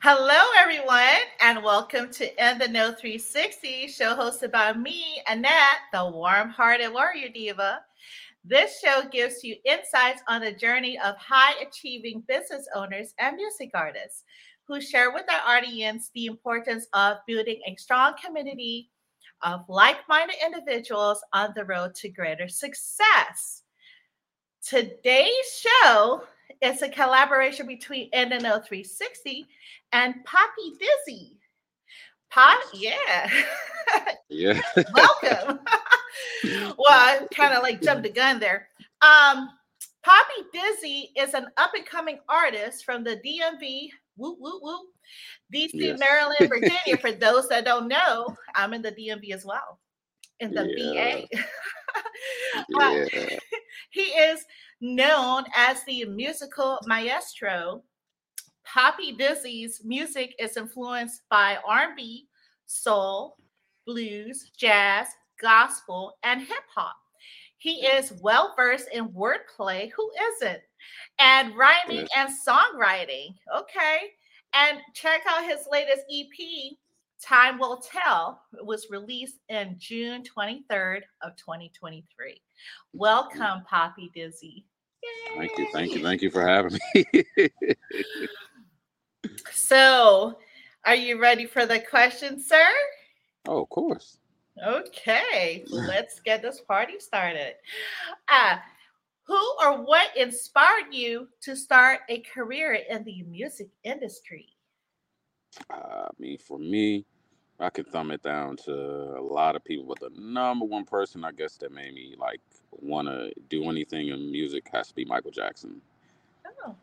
Hello, everyone, and welcome to In the Know 360, show hosted by me, Annette, the warm hearted warrior diva. This show gives you insights on the journey of high achieving business owners and music artists who share with our audience the importance of building a strong community of like minded individuals on the road to greater success. Today's show is a collaboration between NNO 360 and Poppi Dizzy. Pop, yeah. Yeah. Welcome. well, I kind of like jumped the gun there. Um, Poppi Dizzy is an up and coming artist from the DMV, whoop, whoop, whoop, DC, Yes. Maryland, Virginia. For those that don't know, I'm in the DMV as well, in the Yeah. VA. Uh, Yeah. he is known as the musical maestro. Poppi Dizzy's music is influenced by R&B, soul, blues, jazz, gospel, and hip hop. He is well versed in wordplay. Who isn't? And rhyming and songwriting. Okay. And check out his latest EP, Time Will Tell. It was released in June 23rd of 2023. Welcome, Poppi Dizzy. Thank you. Thank you. Thank you for having me. So, are you ready for the question, sir? oh, of course. Okay, let's get this party started. Uh, who or what inspired you to start a career in the music industry? Uh, I mean, for me, I could thumb it down to a lot of people, but the number one person I guess that made me like want to do anything in music has to be Michael Jackson. Oh,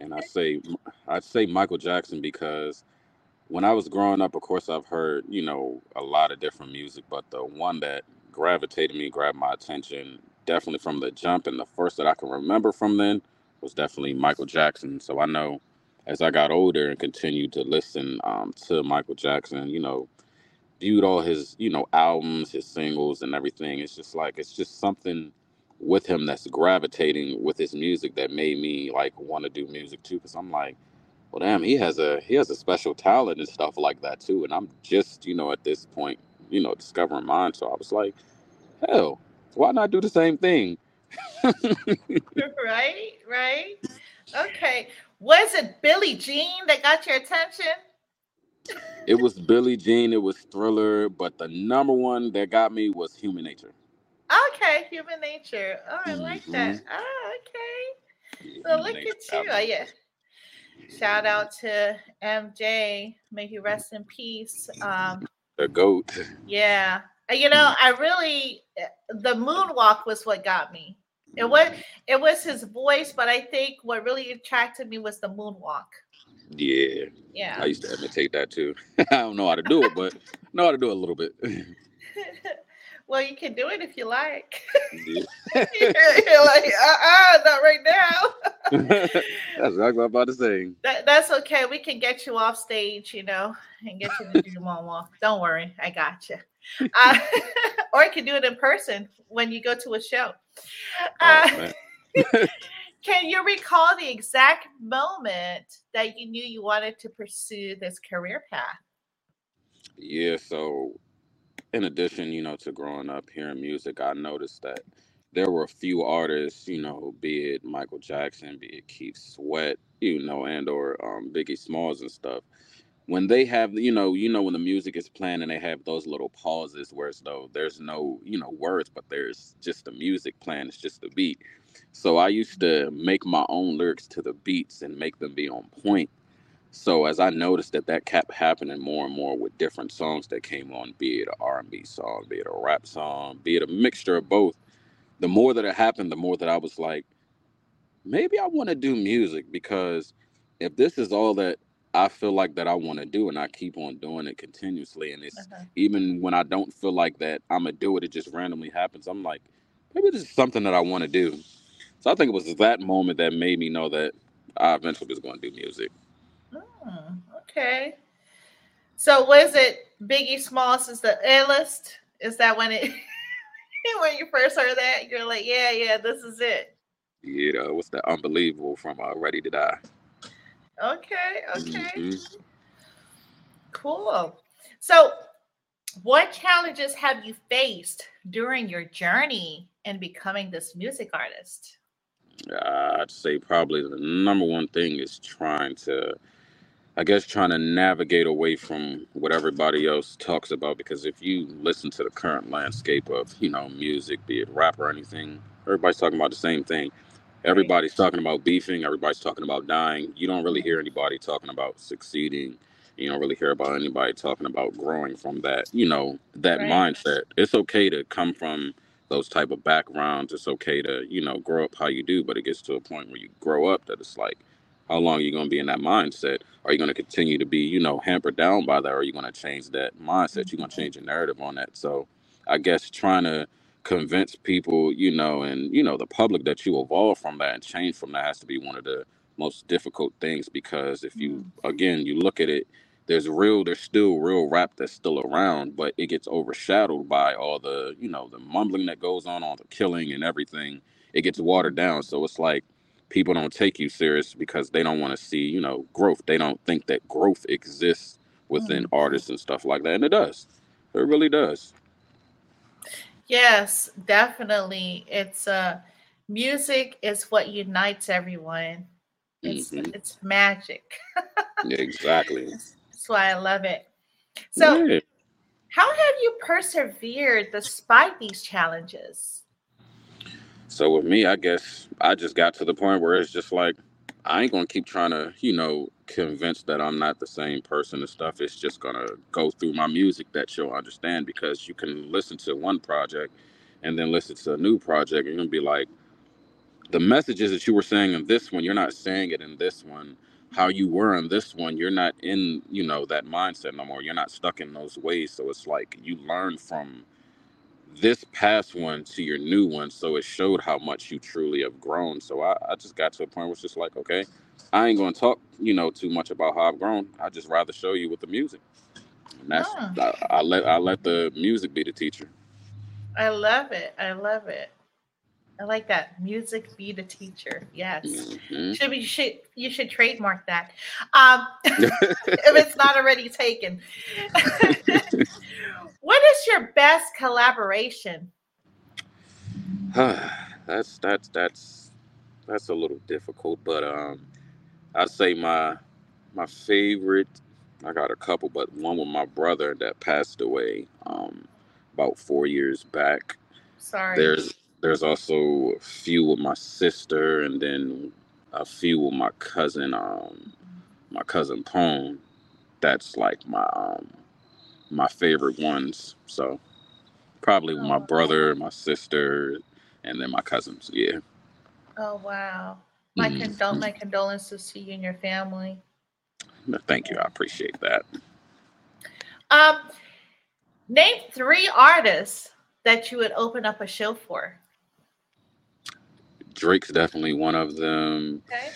And I say I'd say Michael Jackson because when I was growing up, of course, I've heard you know a lot of different music, but the one that gravitated me, grabbed my attention, definitely from the jump, and the first that I can remember from then was definitely Michael Jackson. So I know as I got older and continued to listen um, to Michael Jackson, you know, viewed all his you know albums, his singles, and everything. It's just like it's just something with him that's gravitating with his music that made me like want to do music too. Because I'm like, well, damn, he has a he has a special talent and stuff like that too. And I'm just you know at this point, you know, discovering mine. So I was like, hell, why not do the same thing? right, right. Okay, was it Billie Jean that got your attention? It was Billie Jean, it was Thriller, but the number one that got me was Human Nature. Okay, Human Nature. Oh, I like that. Oh, okay. So look Nature at you. Oh, yeah. Shout out to MJ. May he rest in peace. Um, The goat. yeah. Uh, You know, I really uh, the moonwalk was what got me. It was it was his voice, but I think what really attracted me was the moonwalk. Yeah, Yeah. I used to imitate that too. I don't know how to do it, but know how to do it a little bit. well, you can do it if you like. Yeah. You're like, uh-uh, not right now. That's what I'm about to say. That, that's okay. We can get you off stage, you know, and get you to do the moonwalk. Don't worry, I got you. Uh, or you can do it in person when you go to a show. Uh, Oh, man. can you recall the exact moment that you knew you wanted to pursue this career path? Yeah, so in addition, you know, to growing up hearing music, I noticed that there were a few artists, you know, be it Michael Jackson, be it Keith Sweat, you know, and or um, Biggie Smalls and stuff. When they have, you know, you know, when the music is playing and they have those little pauses where it's though there's no, you know, words, but there's just the music playing, it's just the beat. So I used to make my own lyrics to the beats and make them be on point. So as I noticed that that kept happening more and more with different songs that came on, be it an R&B song, be it a rap song, be it a mixture of both, the more that it happened, the more that I was like, maybe I want to do music because if this is all that I feel like that I want to do and I keep on doing it continuously and it's Uh-huh. even when I don't feel like that I'm gonna do it, it just randomly happens. I'm like, maybe this is something that I want to do. So I think it was that moment that made me know that I eventually was going to do music. Hmm, okay. So was it Biggie Smalls is the A list? Is that when it when you first heard that? You're like, yeah, yeah, this is it. Yeah, what's that unbelievable from uh, Ready to Die? Okay, okay. Mm-hmm. Cool. So, what challenges have you faced during your journey in becoming this music artist? Uh, I'd say probably the number one thing is trying to I guess trying to navigate away from what everybody else talks about because if you listen to the current landscape of, you know, music, be it rap or anything, everybody's talking about the same thing. Everybody's talking about beefing, everybody's talking about dying. You don't really hear anybody talking about succeeding. You don't really hear about anybody talking about growing from that, you know, that right. mindset. It's okay to come from those type of backgrounds. It's okay to, you know, grow up how you do, but it gets to a point where you grow up that it's like, how long are you going to be in that mindset? Are you going to continue to be, you know, hampered down by that? Or are you going to change that mindset? You're going to change your narrative on that. So I guess trying to convince people, you know, and, you know, the public that you evolve from that and change from that has to be one of the most difficult things because if you, mm-hmm. again, you look at it, there's real, there's still real rap that's still around, but it gets overshadowed by all the, you know, the mumbling that goes on, all the killing and everything. It gets watered down. So it's like, people don't take you serious because they don't want to see, you know, growth. They don't think that growth exists within mm-hmm. artists and stuff like that. And it does. It really does. Yes, definitely. It's uh music is what unites everyone. It's mm-hmm. it's magic. exactly. That's why I love it. So yeah. how have you persevered despite these challenges? So with me, I guess I just got to the point where it's just like I ain't gonna keep trying to, you know, convince that I'm not the same person and stuff. It's just gonna go through my music that you'll understand because you can listen to one project and then listen to a new project and you'll be like, the messages that you were saying in this one, you're not saying it in this one. How you were in this one, you're not in, you know, that mindset no more. You're not stuck in those ways. So it's like you learn from this past one to your new one. So it showed how much you truly have grown. So I, I just got to a point where it's just like, okay, I ain't gonna talk, you know, too much about how I've grown. I just rather show you with the music. And that's I, I let I let the music be the teacher. I love it. I love it. I like that. Music be the teacher. Yes. Mm-hmm. Should be should you should trademark that. Um if it's not already taken. what is your best collaboration? that's that's that's that's a little difficult, but um I'd say my my favorite I got a couple, but one with my brother that passed away um about four years back. Sorry. There's there's also a few with my sister and then a few with my cousin um my cousin Pone. That's like my um my favorite ones. So probably oh, my brother my sister and then my cousins. Yeah. Oh wow my mm-hmm. condol- my condolences to you and your family thank you i appreciate that um name three artists that you would open up a show for Drake's definitely one of them. Okay.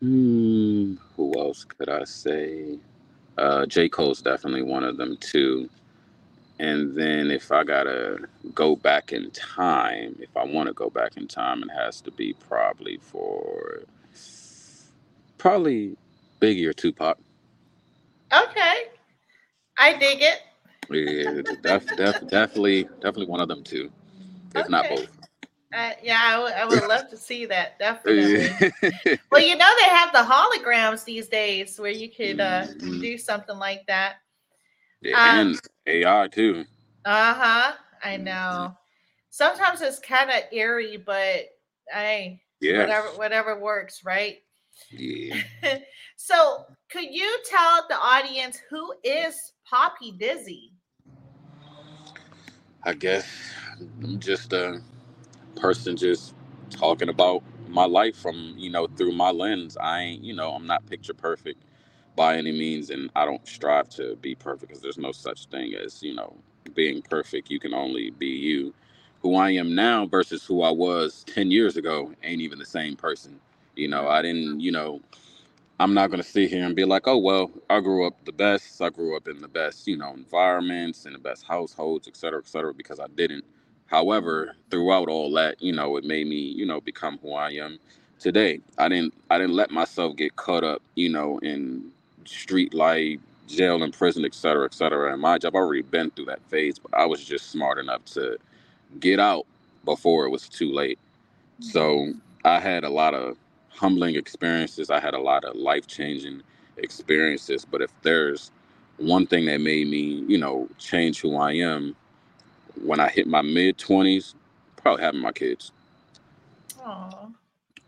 Hmm, who else could I say? Uh, J. Cole's definitely one of them too. And then if I gotta go back in time, if I want to go back in time, it has to be probably for probably Biggie or Tupac. Okay, I dig it. Yeah, def, def, definitely, definitely one of them too, if okay. not both. Uh, yeah, I, w- I would love to see that. Definitely. well, you know they have the holograms these days where you could uh, mm-hmm. do something like that. Yeah, um, and AI too. Uh huh. I mm-hmm. know. Sometimes it's kind of eerie, but hey, yeah, whatever whatever works, right? Yeah. so, could you tell the audience who is Poppi Dizzy? I guess I'm just a person just talking about my life from you know through my lens i ain't you know i'm not picture perfect by any means and i don't strive to be perfect because there's no such thing as you know being perfect you can only be you who i am now versus who i was 10 years ago ain't even the same person you know i didn't you know i'm not going to sit here and be like oh well i grew up the best i grew up in the best you know environments and the best households et cetera et cetera because i didn't However, throughout all that, you know, it made me, you know, become who I am. today. I didn't I didn't let myself get caught up, you know, in street life, jail and prison, et cetera, et cetera. And my job, I've already been through that phase, but I was just smart enough to get out before it was too late. So I had a lot of humbling experiences. I had a lot of life changing experiences. But if there's one thing that made me, you know, change who I am when I hit my mid 20s, probably having my kids. Aww.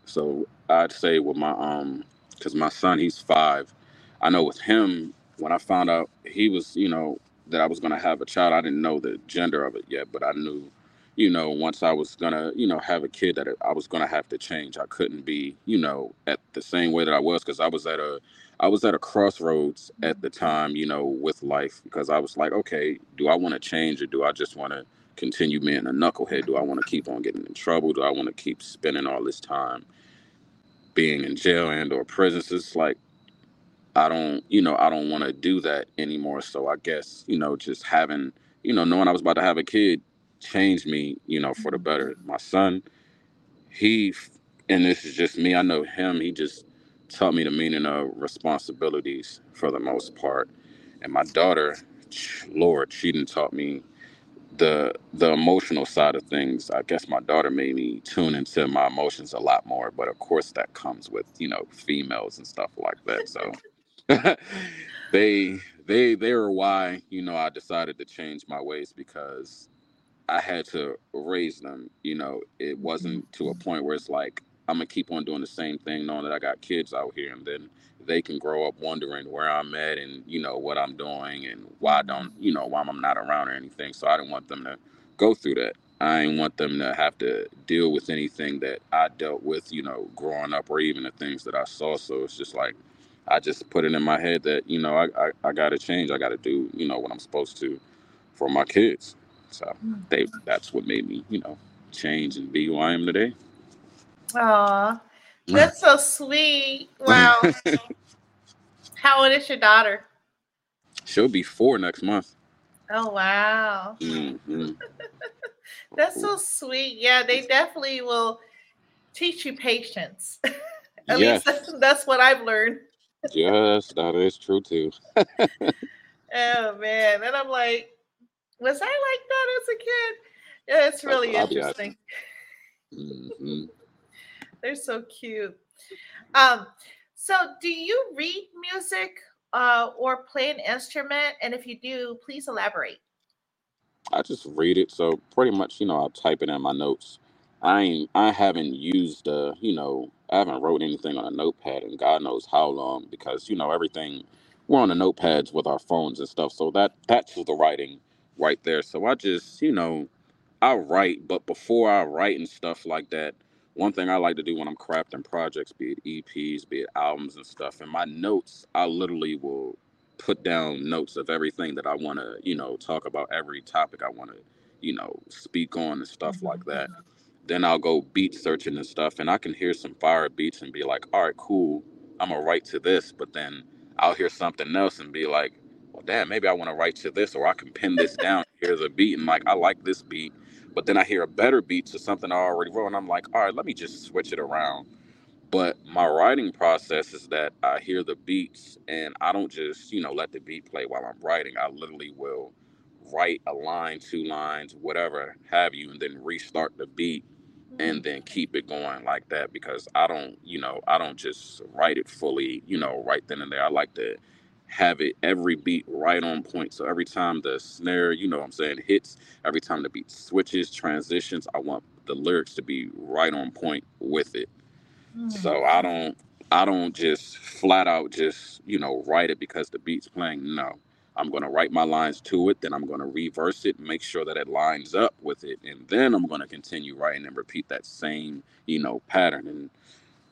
So I'd say with my um, because my son he's five. I know with him when I found out he was, you know, that I was gonna have a child, I didn't know the gender of it yet, but I knew, you know, once I was gonna, you know, have a kid that I was gonna have to change. I couldn't be, you know, at the same way that I was because I was at a I was at a crossroads at the mm-hmm. time, you know, with life because I was like, okay, do I want to change or do I just want to continue being a knucklehead? Do I want to keep on getting in trouble? Do I want to keep spending all this time being in jail and or prisons? It's like I don't, you know, I don't want to do that anymore. So I guess, you know, just having, you know, knowing I was about to have a kid changed me, you know, for the better. Mm-hmm. My son, he, and this is just me, I know him, he just taught me the meaning of responsibilities for the most part. And my daughter, Lord, she didn't taught me the the emotional side of things. I guess my daughter made me tune into my emotions a lot more. But of course, that comes with you know females and stuff like that. So they they they are why you know I decided to change my ways because I had to raise them. You know, it wasn't to a point where it's like I'm gonna keep on doing the same thing, knowing that I got kids out here, and then they can grow up wondering where I'm at and you know what I'm doing and why don't you know why I'm not around or anything. So I didn't want them to go through that. I didn't want them to have to deal with anything that I dealt with, you know, growing up or even the things that I saw. So it's just like I just put it in my head that you know I I, I got to change. I got to do you know what I'm supposed to for my kids. So they that's what made me you know change and be who I am today. Aw, that's so sweet. Wow. How old is your daughter? She'll be four next month. Oh wow. hmm That's so sweet. Yeah, they definitely will teach you patience. At Yes, least that's, that's what I've learned. Yes, that is true too. Oh man. And I'm like, was I like that as a kid? Yeah, it's really what I'll be asking. interesting. hmm They're so cute. Um, so do you read music uh, or play an instrument? And if you do, please elaborate. I just read it, so pretty much, you know, I'll type it in my notes. I ain't, I haven't used, uh, you know, I haven't wrote anything on a notepad in God knows how long because you know everything we're on the notepads with our phones and stuff, so that that's the writing right there. So I just, you know, I write, but before I write and stuff like that, one thing I like to do when I'm crafting projects, be it EPs, be it albums and stuff, in my notes, I literally will put down notes of everything that I want to, you know, talk about, every topic I want to, you know, speak on and stuff like mm-hmm. that. Then I'll go beat searching and stuff, and I can hear some fire beats and be like, all right, cool, I'm gonna write to this, but then I'll hear something else and be like, well, damn, maybe I want to write to this, or I can pin this down. Here's a beat, and like, I like this beat but then I hear a better beat to something I already wrote, and I'm like, all right, let me just switch it around. But my writing process is that I hear the beats and I don't just, you know, let the beat play while I'm writing. I literally will write a line, two lines, whatever have you, and then restart the beat and then keep it going like that because I don't, you know, I don't just write it fully, you know, right then and there. I like to have it every beat right on point. So every time the snare, you know what I'm saying, hits, every time the beat switches, transitions, I want the lyrics to be right on point with it. Mm. So I don't I don't just flat out just, you know, write it because the beat's playing. No. I'm gonna write my lines to it, then I'm gonna reverse it, make sure that it lines up with it, and then I'm gonna continue writing and repeat that same, you know, pattern. And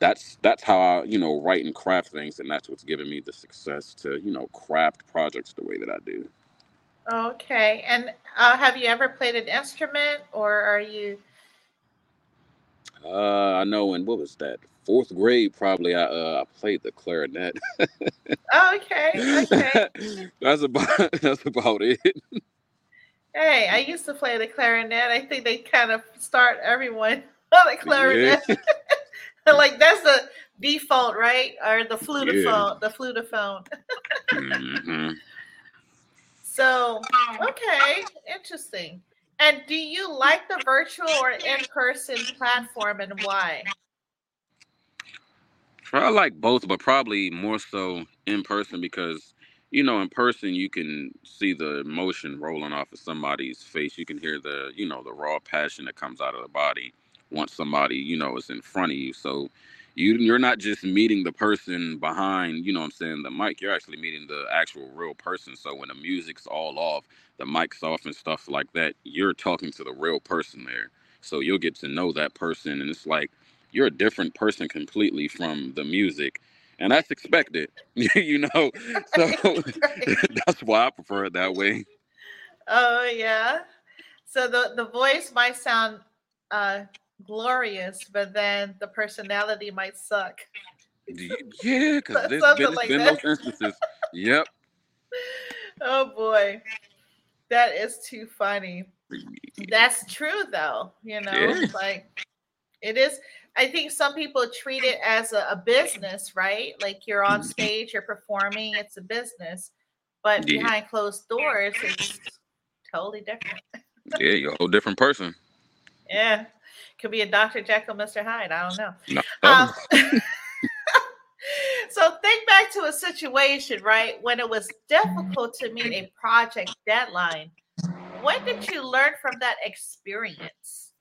that's that's how I, you know, write and craft things, and that's what's given me the success to, you know, craft projects the way that I do. Okay. And uh, have you ever played an instrument or are you? Uh, I know And what was that fourth grade probably I uh I played the clarinet. Oh, okay. Okay. that's about that's about it. Hey, I used to play the clarinet. I think they kind of start everyone on the Yeah. clarinet. like that's the default, right? Or the flutophone, yeah. the flutophone. mm-hmm. So, okay, interesting. And do you like the virtual or in-person platform and why? I like both, but probably more so in person because you know, in person you can see the emotion rolling off of somebody's face. You can hear the, you know, the raw passion that comes out of the body once somebody, you know, is in front of you. So you you're not just meeting the person behind, you know what I'm saying, the mic. You're actually meeting the actual real person. So when the music's all off, the mic's off and stuff like that, you're talking to the real person there. So you'll get to know that person and it's like you're a different person completely from the music and that's expected, you know. So that's why I prefer it that way. Oh yeah. So the the voice might sound uh, glorious, but then the personality might suck. Yeah, because there's been, like been those instances. Yep. Oh boy, that is too funny. That's true, though. You know, yeah. like it is. I think some people treat it as a, a, business, right? Like you're on mm-hmm. stage, you're performing, it's a business. But yeah. behind closed doors, it's totally different. yeah, you're a whole different person. Yeah. Could be a Dr. Jekyll, Mr. Hyde. I don't know. No. Um, so think back to a situation, right, when it was difficult to meet a project deadline. What did you learn from that experience?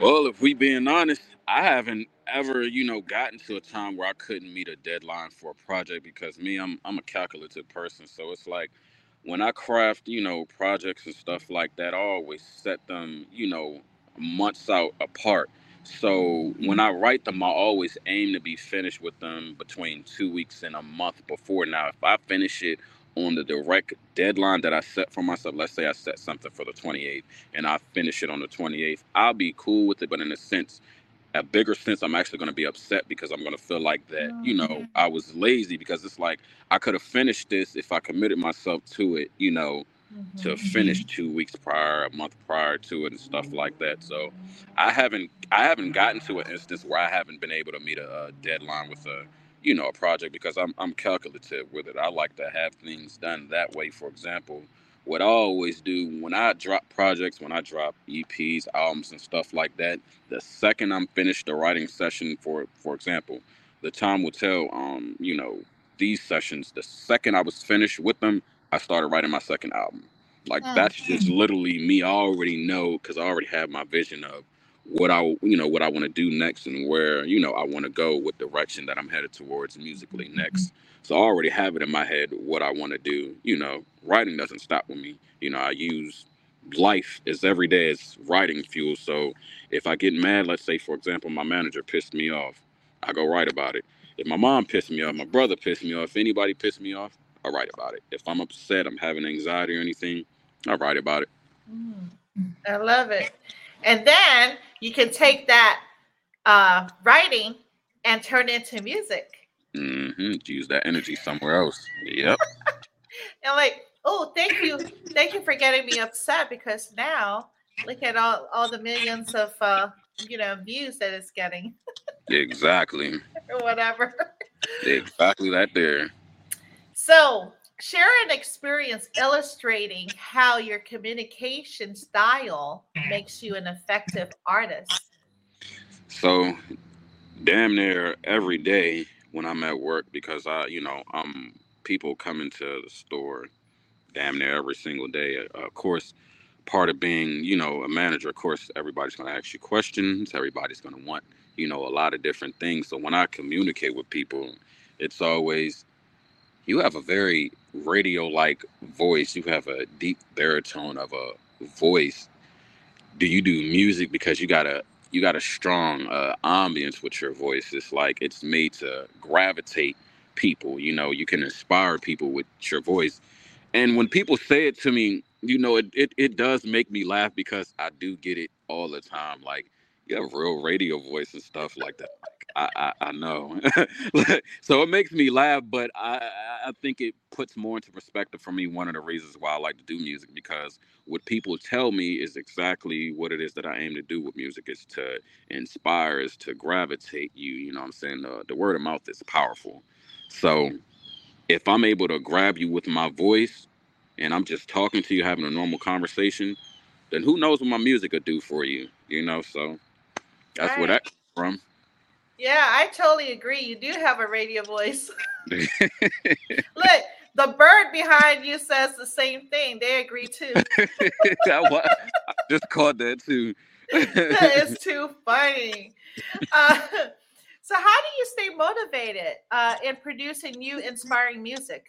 Well, if we being honest, I haven't ever, you know, gotten to a time where I couldn't meet a deadline for a project because me, I'm I'm a calculative person. So it's like when I craft, you know, projects and stuff like that, I always set them, you know, months out apart. So when I write them, I always aim to be finished with them between two weeks and a month before. Now, if I finish it on the direct deadline that I set for myself, let's say I set something for the 28th and I finish it on the 28th, I'll be cool with it. But in a sense, a bigger sense, I'm actually going to be upset because I'm going to feel like that, you know, mm-hmm. I was lazy because it's like I could have finished this if I committed myself to it, you know, mm-hmm. to finish two weeks prior, a month prior to it, and stuff like that. So I haven't, I haven't gotten to an instance where I haven't been able to meet a, a deadline with a you know, a project because I'm I'm calculative with it. I like to have things done that way. For example, what I always do when I drop projects, when I drop EPs, albums, and stuff like that, the second I'm finished the writing session, for for example, the time will tell. Um, you know, these sessions, the second I was finished with them, I started writing my second album. Like oh. that's just literally me. I already know because I already have my vision of what I you know what I want to do next and where you know I want to go, what direction that I'm headed towards musically mm-hmm. next. So I already have it in my head what I want to do. You know, writing doesn't stop with me. You know, I use life as every day as writing fuel. So if I get mad, let's say for example, my manager pissed me off, I go write about it. If my mom pissed me off, my brother pissed me off, if anybody pissed me off, I write about it. If I'm upset, I'm having anxiety or anything, I write about it. Mm, I love it. And then you can take that uh, writing and turn it into music. Mm-hmm. Use that energy somewhere else. Yep. and like, oh, thank you, thank you for getting me upset because now look at all all the millions of uh, you know views that it's getting. exactly. or whatever. exactly that there. So share an experience illustrating how your communication style makes you an effective artist. So, damn near every day when I'm at work, because I, you know, um, people come into the store damn near every single day. Uh, of course, part of being, you know, a manager, of course, everybody's going to ask you questions. Everybody's going to want, you know, a lot of different things. So when I communicate with people, it's always you have a very radio like voice. You have a deep baritone of a voice. Do you do music because you got a you got a strong uh, ambience with your voice? It's like it's made to gravitate people. You know, you can inspire people with your voice. And when people say it to me, you know, it, it, it does make me laugh because I do get it all the time. Like, you have real radio voice and stuff like that. I, I, I know. so it makes me laugh, but I, I think it puts more into perspective for me. One of the reasons why I like to do music because what people tell me is exactly what it is that I aim to do with music is to inspire, is to gravitate you. You know what I'm saying? The, the word of mouth is powerful. So if I'm able to grab you with my voice and I'm just talking to you, having a normal conversation, then who knows what my music will do for you? You know, so that's right. where that comes from. Yeah, I totally agree. You do have a radio voice. Look, the bird behind you says the same thing. They agree too. I just caught that too. it's too funny. Uh, so, how do you stay motivated uh, in producing new, inspiring music?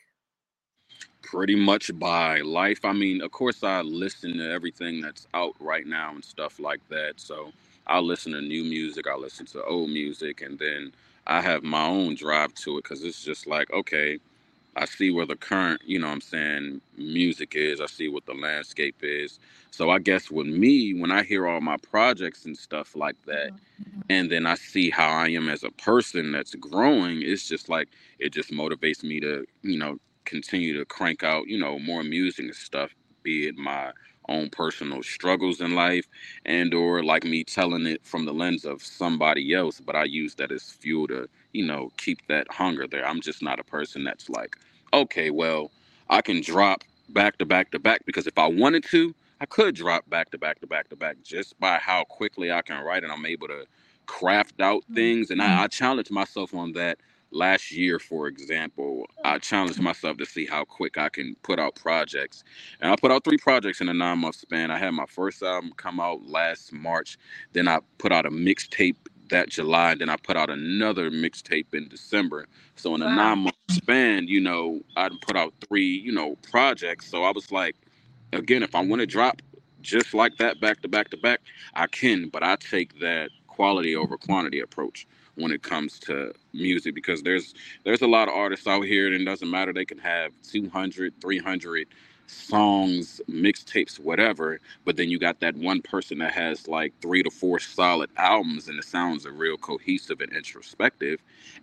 Pretty much by life. I mean, of course, I listen to everything that's out right now and stuff like that. So, I'll listen to new music, I'll listen to old music, and then I have my own drive to it because it's just like, okay, I see where the current, you know I'm saying, music is. I see what the landscape is. So I guess with me, when I hear all my projects and stuff like that, mm-hmm. and then I see how I am as a person that's growing, it's just like it just motivates me to, you know, continue to crank out, you know, more music and stuff, be it my own personal struggles in life and or like me telling it from the lens of somebody else but i use that as fuel to you know keep that hunger there i'm just not a person that's like okay well i can drop back to back to back because if i wanted to i could drop back to back to back to back just by how quickly i can write and i'm able to craft out mm-hmm. things and I, mm-hmm. I challenge myself on that last year, for example, I challenged myself to see how quick I can put out projects. And I put out three projects in a nine month span. I had my first album come out last March. Then I put out a mixtape that July. Then I put out another mixtape in December. So in a wow. nine month span, you know, I put out three, you know, projects. So I was like, again, if I want to drop just like that back to back to back, I can, but I take that quality over quantity approach when it comes to music because there's there's a lot of artists out here and it doesn't matter they can have 200 300 songs mixtapes whatever but then you got that one person that has like three to four solid albums and the sounds are real cohesive and introspective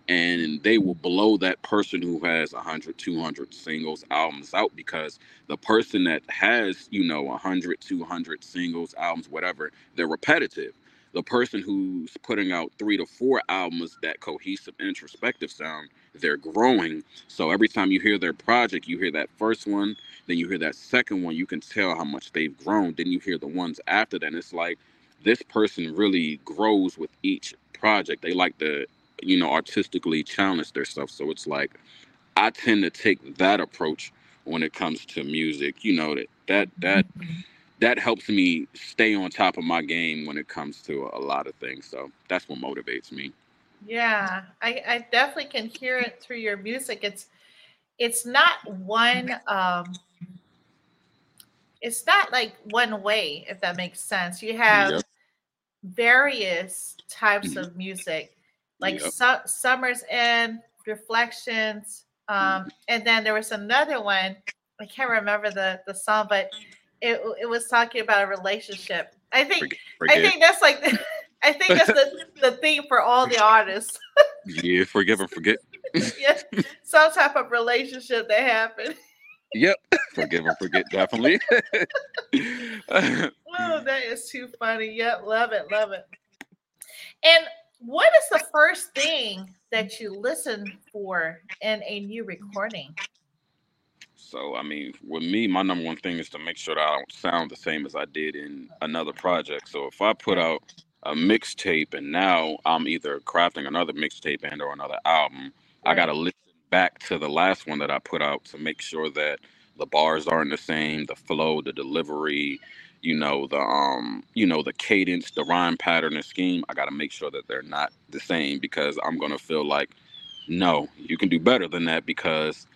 and they will blow that person who has 100 200 singles albums out because the person that has you know 100 200 singles albums whatever they're repetitive the person who's putting out three to four albums that cohesive introspective sound they're growing. So every time you hear their project you hear that first one then you hear that second one you can tell how much they've grown. Then you hear the ones after that and it's like this person really grows with each project. They like to you know artistically challenge their stuff. So it's like i tend to take that approach when it comes to music. You know that that that mm-hmm that helps me stay on top of my game when it comes to a lot of things. So that's what motivates me. Yeah, I, I definitely can hear it through your music. It's it's not one um it's not like one way, if that makes sense. You have yep. various types of music, like yep. su- Summer's End, Reflections, um, and then there was another one. I can't remember the the song, but it, it was talking about a relationship. I think forget, forget. I think that's like the, I think that's the, the theme for all the artists. yeah, forgive and forget. yeah, some type of relationship that happened. Yep, forgive and forget definitely. oh, that is too funny. Yep, love it, love it. And what is the first thing that you listen for in a new recording? So I mean, with me, my number one thing is to make sure that I don't sound the same as I did in another project. So if I put out a mixtape and now I'm either crafting another mixtape and or another album, right. I gotta listen back to the last one that I put out to make sure that the bars aren't the same, the flow, the delivery, you know, the um, you know, the cadence, the rhyme pattern and scheme. I gotta make sure that they're not the same because I'm gonna feel like, no, you can do better than that because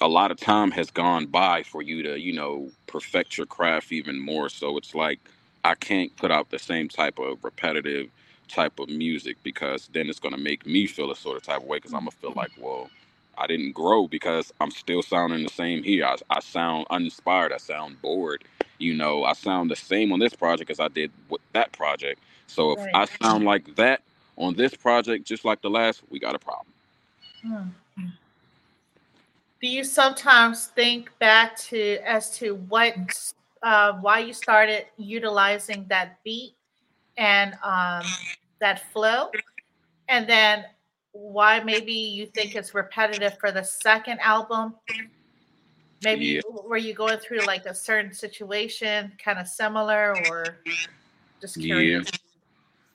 a lot of time has gone by for you to you know perfect your craft even more so. It's like i can't put out the same type of repetitive type of music because then it's going to make me feel a sort of type of way because i'm going to feel like well i didn't grow because i'm still sounding the same here. I, I sound uninspired. I sound bored you know? I sound the same on this project as i did with that project. So if right. i sound like that on this project just like the last we got a problem. Hmm. Do you sometimes think back to as to what uh, why you started utilizing that beat and um, that flow? And then why maybe you think it's repetitive for the second album? Maybe yeah. were you going through like a certain situation kind of similar or just curious?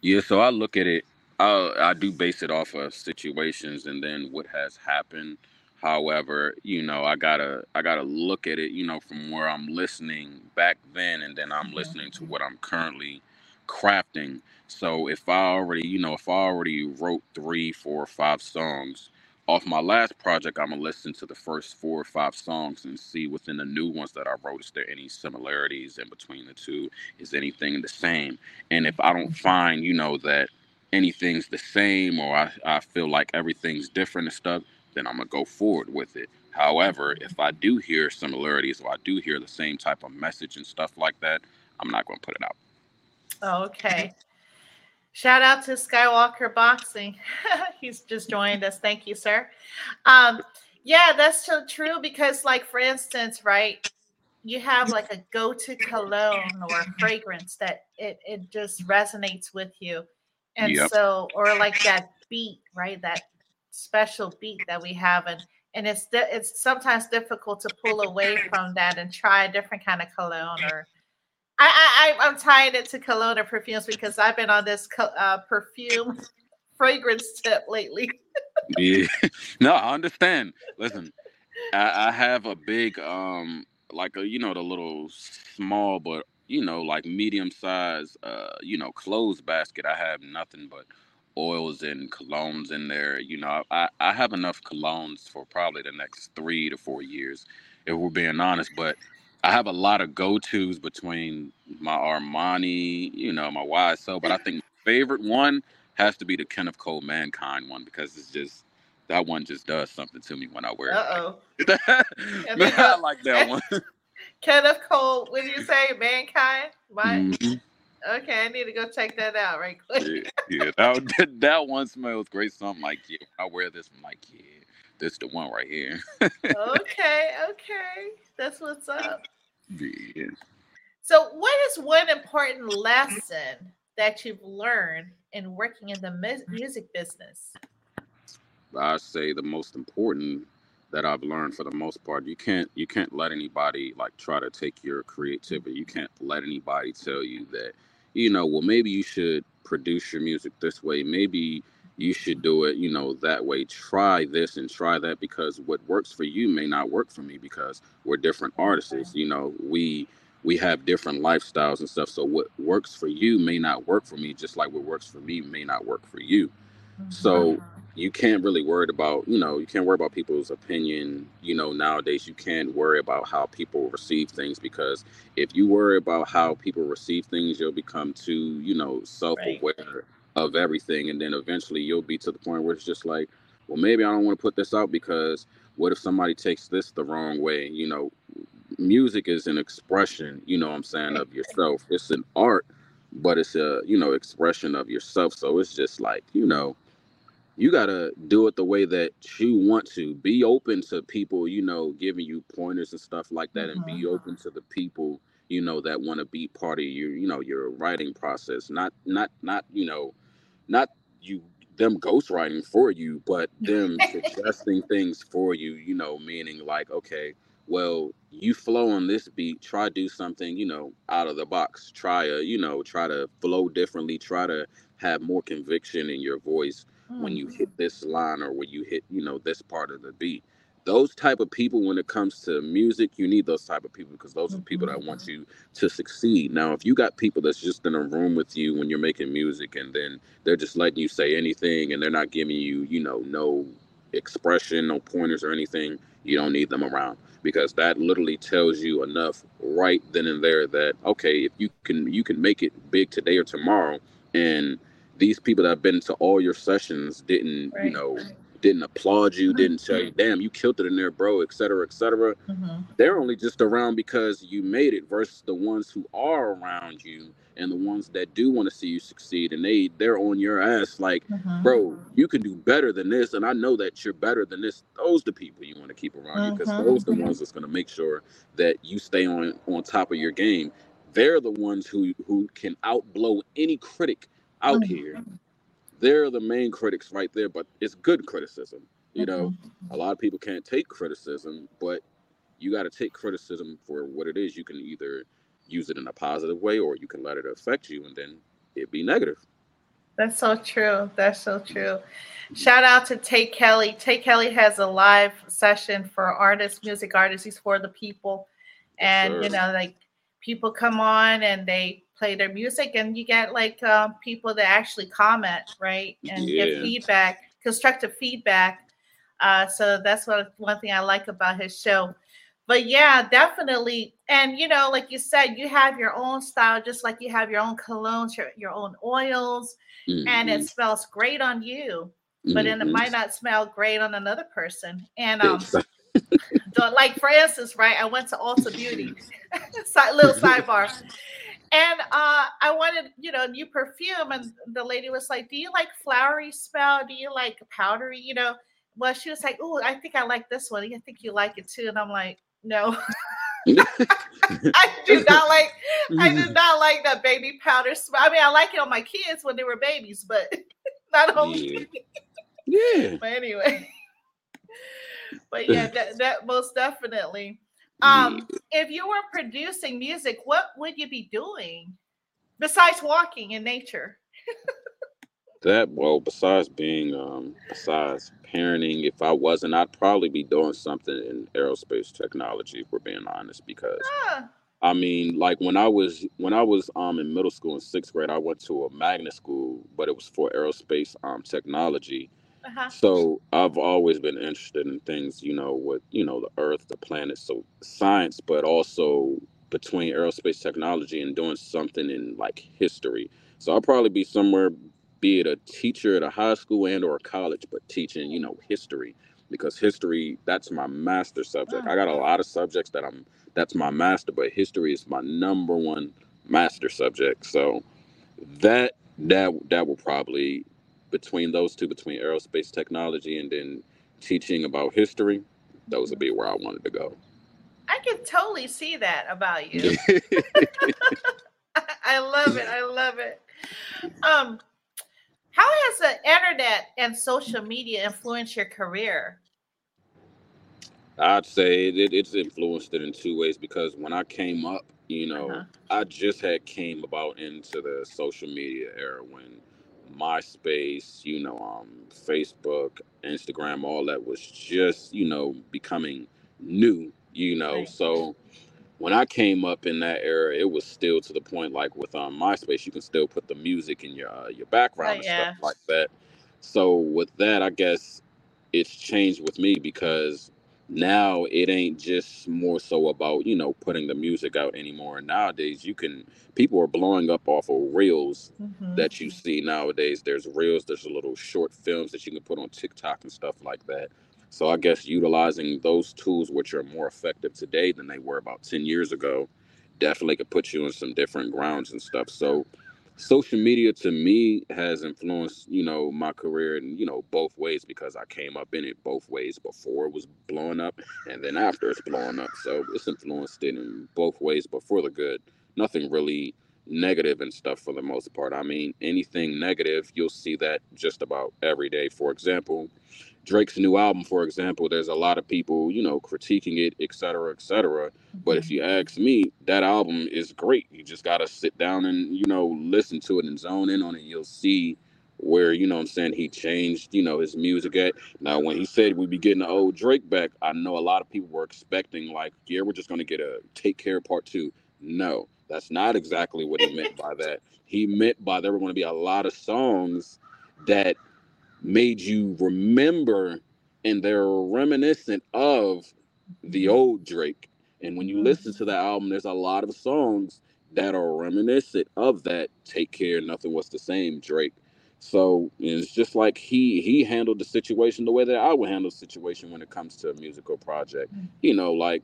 Yeah, yeah so i look at it I, I do base it off of situations and then what has happened However, you know, I gotta I gotta look at it, you know, from where I'm listening back then, and then I'm mm-hmm. listening to what I'm currently crafting. So if I already, you know, if I already wrote three, four, five songs off my last project, I'm gonna listen to the first four or five songs and see within the new ones that I wrote, is there any similarities in between the two? Is anything the same? And if I don't mm-hmm. find, you know, that anything's the same or I, I feel like everything's different and stuff, then I'm gonna go forward with it. However, if I do hear similarities or I do hear the same type of message and stuff like that, I'm not gonna put it out. Okay. Shout out to Skywalker Boxing. He's just joined us. Thank you, sir. Um, yeah, that's so true because, like, for instance, right, you have like a go-to cologne or fragrance that it, it just resonates with you. And yep. so, or like that beat, right? That special beat that we have and and it's it's sometimes difficult to pull away from that and try a different kind of cologne or I, I I'm tying it to cologne or perfumes because I've been on this uh, perfume fragrance tip lately. yeah, no, I understand. Listen, I, I have a big um like a you know the little small but you know like medium size uh you know clothes basket. I have nothing but oils and colognes in there. You know, I, I have enough colognes for probably the next three to four years, if we're being honest. But I have a lot of go tos between my Armani, you know, my YSL. But I think favorite one has to be the Kenneth Cole Mankind one because it's just that one just does something to me when I wear it. Uh-oh. I like that one. Kenneth Cole, what did you say? Mankind? My mm-hmm. Okay, I need to go check that out right quick. yeah, yeah, that, that one smells great. So I'm like, yeah, I wear this. I'm like, yeah, this the one right here. okay, okay, that's what's up. Yeah. So, what is one important lesson that you've learned in working in the music business? I say the most important that I've learned for the most part, you can't you can't let anybody like try to take your creativity. You can't let anybody tell you that you know, well, maybe you should produce your music this way. Maybe you should do it, you know, that way. Try this and try that because what works for you may not work for me because we're different artists. You know, we we have different lifestyles and stuff. So what works for you may not work for me, just like what works for me may not work for you. Mm-hmm. So you can't really worry about you know you can't worry about people's opinion you know nowadays you can't worry about how people receive things because if you worry about how people receive things you'll become too you know self-aware right. of everything and then eventually you'll be to the point where it's just like well maybe i don't want to put this out because what if somebody takes this the wrong way? You know music is an expression you know i'm saying of yourself. It's an art but it's a you know expression of yourself. So it's just like you know you got to do it the way that you want to be open to people you know giving you pointers and stuff like that mm-hmm. and be mm-hmm. open to the people you know that want to be part of your you know your writing process not not not you know not you them ghostwriting for you but them suggesting things for you you know meaning like okay well you flow on this beat try do something you know out of the box try a you know try to flow differently try to have more conviction in your voice when you hit this line or when you hit you know this part of the beat. Those type of people when it comes to music you need those type of people because those are people that mm-hmm. want you to succeed. Now if you got people that's just in a room with you when you're making music and then they're just letting you say anything and they're not giving you you know no expression no pointers or anything you don't need them around. Because that literally tells you enough right then and there that okay if you can you can make it big today or tomorrow and these people that have been to all your sessions didn't, right. you know, didn't applaud you, didn't say, damn, you killed it in there, bro, et cetera, et cetera. Mm-hmm. They're only just around because you made it versus the ones who are around you and the ones that do want to see you succeed and they they're on your ass like Mhm. bro you can do better than this and i know that you're better than this those the people you want to keep around you because those the ones that's going to make sure that you stay on on top of your game they're the ones who who can outblow any critic out here Mhm. they're the main critics right there but it's good criticism you know Mhm. a lot of people can't take criticism, but you got to take criticism for what it is. You can either use it in a positive way or you can let it affect you and then it be negative. That's so true. That's so true. Shout out to Tay Kelley. Tay Kelley has a live session for artists, music artists. He's for the people. And, you know, like people come on and they play their music, and you get like uh, people that actually comment, right? And give feedback, constructive feedback. Uh, so that's what one thing I like about his show. But yeah, definitely. And you know, like you said, you have your own style, just like you have your own colognes, your, your own oils, and it Mhm, smells great on you, but then it might not smell great on another person. And um, like for instance, right? I went to Ulta Beauty, little sidebar, and uh, I wanted, you know, a new perfume, and the lady was like, "Do you like flowery smell? Do you like powdery? You know?" Well, she was like, "Oh, I think I like this one. I think you like it too." And I'm like, "No, I do not like. I do not like that baby powder smell. I mean, I like it on my kids when they were babies, but not on me." yeah. but anyway but yeah that, that most definitely um if you were producing music what would you be doing besides walking in nature? That well, besides being um besides parenting, if I wasn't, I'd probably be doing something in aerospace technology, if we're being honest, because Ah, I mean, like when I was when I was um in middle school in sixth grade, I went to a magnet school, but it was for aerospace um technology. Uh-huh. So I've always been interested in things, you know, with you know the Earth, the planet, so science, but also between aerospace technology and doing something in like history. So I'll probably be somewhere, be it a teacher at a high school and or a college, but teaching, you know, history because history that's my master subject. I got a lot of subjects that I'm that's my master, but history is my number one master subject. So that that that will probably between those two, between aerospace technology and then teaching about history, those would be where I wanted to go. i can totally see that about you. I love it. I love it. Um how has the internet and social media influenced your career? I'd say it, it's influenced it in two ways because when I came up, you know, Uh-huh. I just had came about into the social media era when MySpace, you know, um, Facebook, Instagram, all that was just, you know, becoming new, you know. Right. So when I came up in that era, it was still to the point like with um, MySpace, you can still put the music in your uh, your background Oh, and yeah. stuff like that. So with that, I guess it's changed with me because now it ain't just more so about you know putting the music out anymore. Nowadays, you can people are blowing up off of reels Mhm. that you see nowadays. There's reels, there's little short films that you can put on TikTok and stuff like that. So I guess utilizing those tools, which are more effective today than they were about 10 years ago, definitely could put you in some different grounds and stuff. So social media to me has influenced, you know, my career in, you know, both ways because I came up in it both ways before it was blowing up and then after it's blowing up. So it's influenced it in both ways, but for the good. Nothing really negative and stuff for the most part. I mean, anything negative, you'll see that just about every day. For example, Drake's new album, for example, there's a lot of people, you know, critiquing it, et cetera, et cetera. But if mm-hmm. you ask me, that album is great. You just gotta sit down and, you know, listen to it and zone in on it. You'll see where, you know what I'm saying, he changed, you know, his music at. Now when he said we'd be getting the old Drake back, I know a lot of people were expecting like, yeah, we're just gonna get a take care part two. No, that's not exactly what he meant by that. He meant by there were gonna be a lot of songs that made you remember and they're reminiscent of the old Drake. And when you Mhm. listen to the album, there's a lot of songs that are reminiscent of that Take Care, Nothing Was the Same Drake. So it's just like he he handled the situation the way that I would handle the situation when it comes to a musical project. You know, like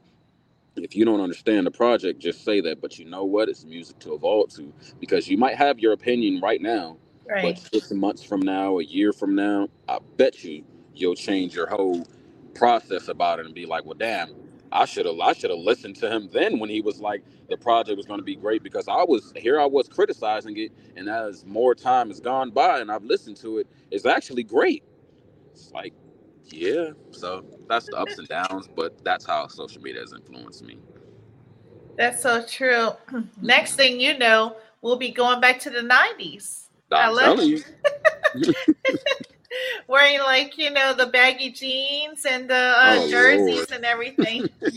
if you don't understand the project, just say that. But you know what? It's music to evolve to because you might have your opinion right now, right. but six months from now, a year from now, I bet you you'll change your whole process about it and be like, well, damn, I should have I should have listened to him then when he was like the project was going to be great because I was here I was criticizing it and as more time has gone by and I've listened to it it's actually great. It's like yeah, so that's the ups and downs, but that's how social media has influenced me. That's so true. Next thing you know, we'll be going back to the 90s. I'm telling you. wearing like you know the baggy jeans and the uh, oh, jerseys Lord. and everything.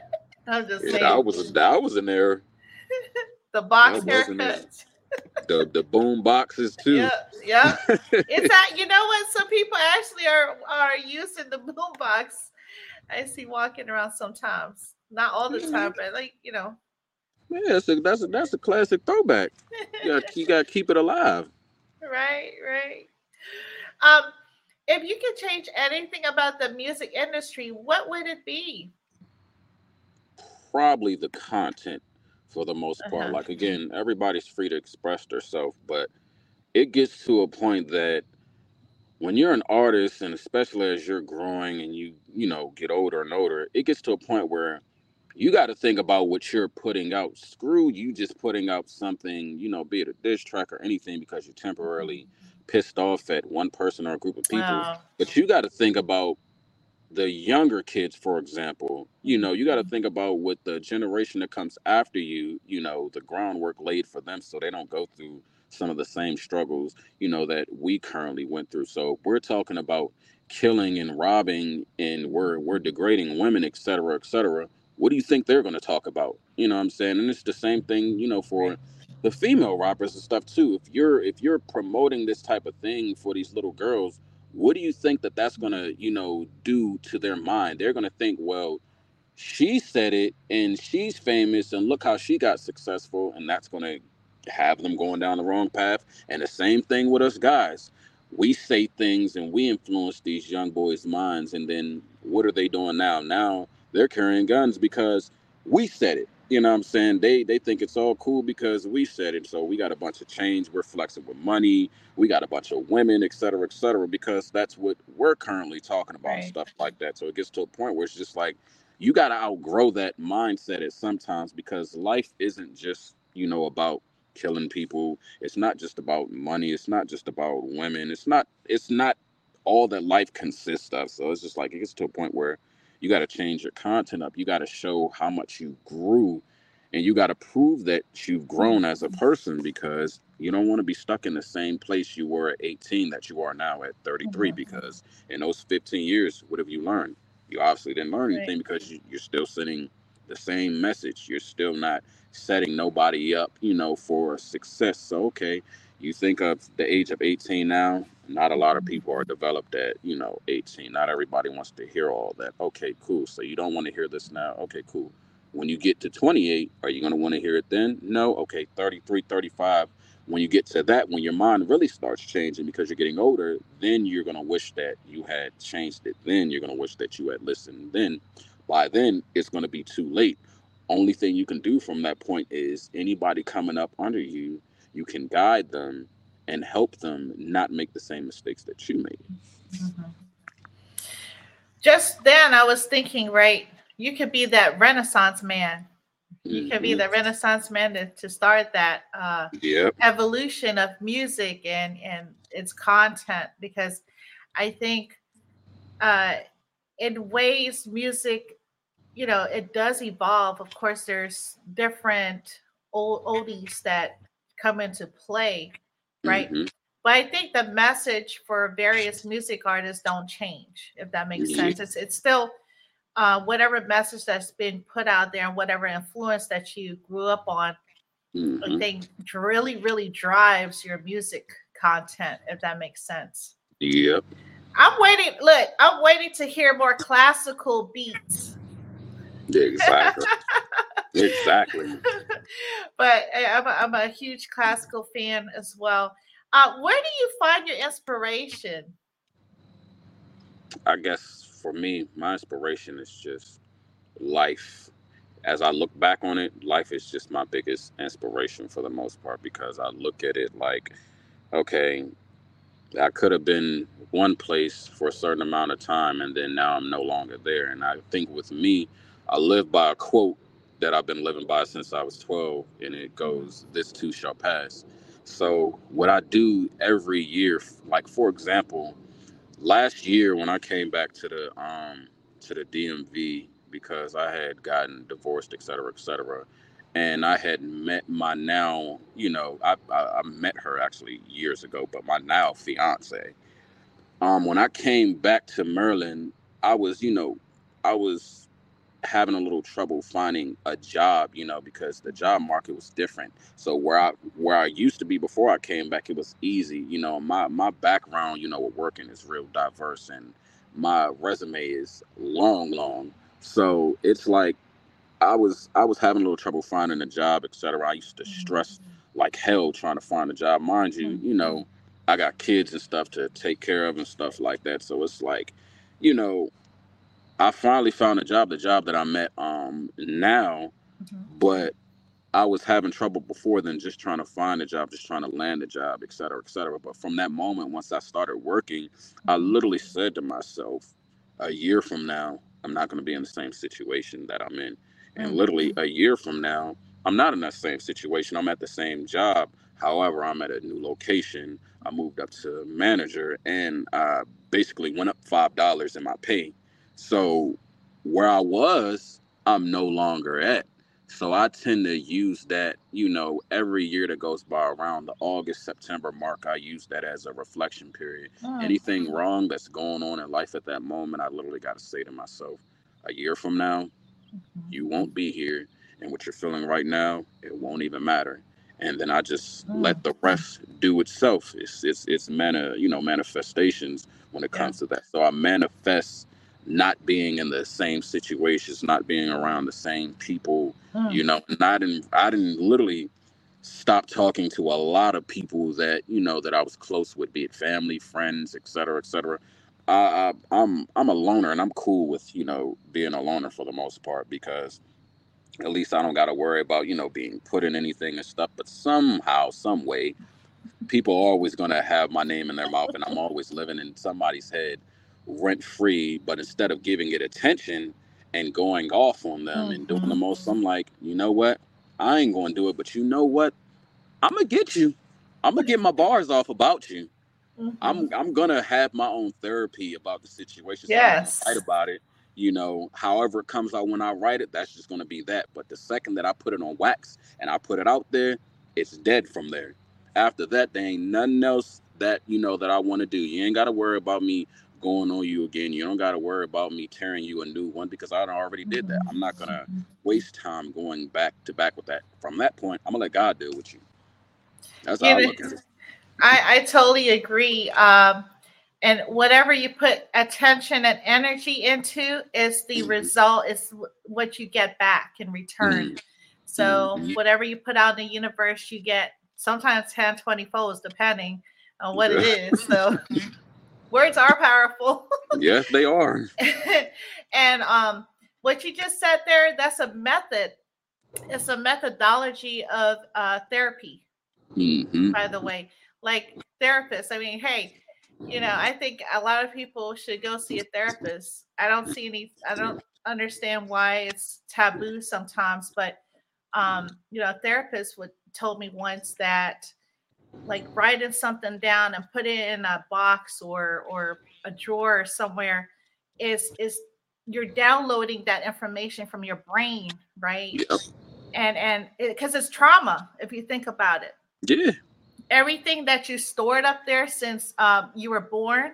I'm just saying. I was I was in there. the box haircut. The the boom boxes too. Yeah, yeah. it's that you know what? Some people actually are are using the boom box. I see walking around sometimes. Not all the time, but like you know. Yeah, that's a that's a that's a classic throwback. You got you got to keep it alive. Right, right. Um, if you could change anything about the music industry, what would it be? Probably the content for the most part. Uh-huh. Like again, everybody's free to express themselves, but it gets to a point that when you're an artist and especially as you're growing and you, you know, get older and older, it gets to a point where you got to think about what you're putting out. Screw you just putting out something, you know, be it a diss track or anything because you're temporarily pissed off at one person or a group of people. Wow. But you got to think about the younger kids, for example. You know, you got to mm-hmm. think about what the generation that comes after you, you know, the groundwork laid for them so they don't go through some of the same struggles, you know, that we currently went through. So we're talking about killing and robbing and we're we're degrading women, et cetera, et cetera. What do you think they're going to talk about? You know what I'm saying? And it's the same thing, you know, for the female rappers and stuff too. If you're if you're promoting this type of thing for these little girls, what do you think that that's gonna you know do to their mind? They're gonna think, well, she said it and she's famous and look how she got successful, and that's gonna have them going down the wrong path. And the same thing with us guys. We say things and we influence these young boys' minds, and then what are they doing now? Now they're carrying guns because we said it you know what I'm saying? They they think it's all cool because we said it. So we got a bunch of change. We're flexing with money. We got a bunch of women, et cetera, et cetera, because that's what we're currently talking about, right. stuff like that. So it gets to a point where it's just like you got to outgrow that mindset at sometimes because life isn't just, you know, about killing people. It's not just about money. It's not just about women. It's not, it's not all that life consists of. So it's just like it gets to a point where you got to change your content up. You got to show how much you grew and you got to prove that you've grown as a person because you don't want to be stuck in the same place you were at 18 that you are now at 33 mm-hmm. because in those 15 years what have you learned you obviously didn't learn right. anything because you, you're still sending the same message you're still not setting nobody up you know for success so okay you think of the age of 18 now not a lot of mm-hmm. people are developed at you know 18 not everybody wants to hear all that. Okay cool. So you don't want to hear this now. Okay cool. When you get to 28 are you going to want to hear it then? No? Okay 33 35 when you get to that when your mind really starts changing because you're getting older then you're going to wish that you had changed it then. You're going to wish that you had listened then. By then it's going to be too late. Only thing you can do from that point is anybody coming up under you you can guide them and help them not make the same mistakes that you made. Mm-hmm. Just then, I was thinking, right, you could be that Renaissance man. You mm-hmm. could be mm-hmm. the Renaissance man to, to start that uh, yep. evolution of music and, and its content because I think uh, in ways music, you know, it does evolve. Of course, there's different old oldies that come into play, right? Mm-hmm. But I think the message for various music artists don't change, if that makes mm-hmm. sense. It's it's still uh, whatever message that's been put out there and whatever influence that you grew up on, mm-hmm. I think really, really drives your music content, if that makes sense. Yep. I'm waiting. Look, I'm waiting to hear more classical beats. Exactly. exactly. but eh, I'm a, I'm a huge classical fan as well. Uh, where do you find your inspiration? I guess for me, my inspiration is just life as I look back on it, life is just my biggest inspiration for the most part because I look at it like, okay, I could have been one place for a certain amount of time and then now I'm no longer there. And I think with me, I live by a quote that I've been living by since I was 12, and it goes, This too shall pass. So, what I do every year, like for example, last year when I came back to the um to the DMV because I had gotten divorced, et cetera, et cetera, and I had met my now, you know, I I, I met her actually years ago, but my now fiance. Um, when I came back to Maryland, I was, you know, I was having a little trouble finding a job, you know, because the job market was different. So where I where I used to be before I came back, it was easy. You know, my my background, you know, with working is real diverse and my resume is long, long. So it's like I was I was having a little trouble finding a job, etc. I used to stress mm-hmm. like hell trying to find a job. Mind you, you mm-hmm. know, I got kids and stuff to take care of and stuff like that. So it's like, you know, I finally found a job, the job that I'm at um now, mm-hmm. but I was having trouble before then just trying to find a job, just trying to land a job, et cetera, et cetera. But from that moment, once I started working, I mm-hmm. literally said to myself, a year from now, I'm not going to be in the same situation that I'm in. And mm-hmm. literally a year from now, I'm not in that same situation. I'm at the same job. However, I'm at a new location. I moved up to manager and I basically went up $5 in my pay so where I was, I'm no longer at. So I tend to use that, you know, every year that goes by around the August, September mark, I use that as a reflection period. Oh. Anything wrong that's going on in life at that moment, I literally got to say to myself, a year from now, mm-hmm. you won't be here. And what you're feeling right now, it won't even matter. And then I just mm. let the rest do itself. It's it's it's mana, you know, manifestations when it comes yeah. to that. So I manifest not being in the same situations, not being around the same people, mm. you know, not in I didn't literally stop talking to a lot of people that, you know, that I was close with, be it family, friends, et cetera, et cetera. I, I I'm I'm a loner and I'm cool with, you know, being a loner for the most part because at least I don't gotta worry about, you know, being put in anything and stuff. But somehow, some way, people are always gonna have my name in their mouth and I'm always living in somebody's head rent free, but instead of giving it attention and going off on them mm-hmm. and doing the mm-hmm. most, I'm like, you know what? I ain't going to do it, but you know what? I'm gonna get you. I'm gonna get my bars off about you. Mm-hmm. I'm I'm gonna have my own therapy about the situation. So yes, write about it. You know, however it comes out when I write it, that's just gonna be that. But the second that I put it on wax and I put it out there, it's dead from there. After that, there ain't nothing else that you know that I want to do. You ain't gotta worry about me going on you again. You don't got to worry about me tearing you a new one because I already did that. I'm not gonna mm-hmm. waste time going back to back with that. From that point, I'm gonna let God deal with you. That's how yeah, I look at it. I, I totally agree. Um, and whatever you put attention and energy into is the mm-hmm. result is what you get back in return. Mm-hmm. So mm-hmm. whatever you put out in the universe, you get sometimes 10, 20 folds depending on what it is. So Words are powerful. yes, they are. and um, what you just said there, that's a method. It's a methodology of uh, therapy. Mm-hmm. By the way, like therapists. I mean, hey, you know, I think a lot of people should go see a therapist. I don't see any. I don't understand why it's taboo sometimes, but um, you know, a therapist would told me once that like writing something down and put it in a box or or a drawer somewhere is is you're downloading that information from your brain right? And and because it, it's trauma if you think about it. Yeah. Everything that you stored up there since um, you were born